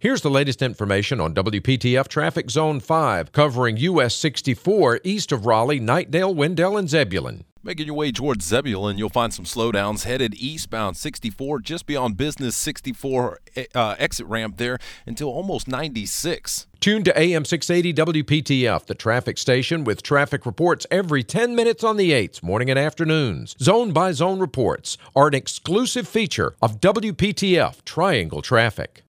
Here's the latest information on WPTF Traffic Zone 5, covering US 64 east of Raleigh, Knightdale, Wendell, and Zebulon. Making your way towards Zebulon, you'll find some slowdowns headed eastbound 64 just beyond Business 64 eh, uh, exit ramp there until almost 96. Tune to AM 680 WPTF, the traffic station with traffic reports every 10 minutes on the 8s, morning and afternoons. Zone by zone reports are an exclusive feature of WPTF Triangle Traffic.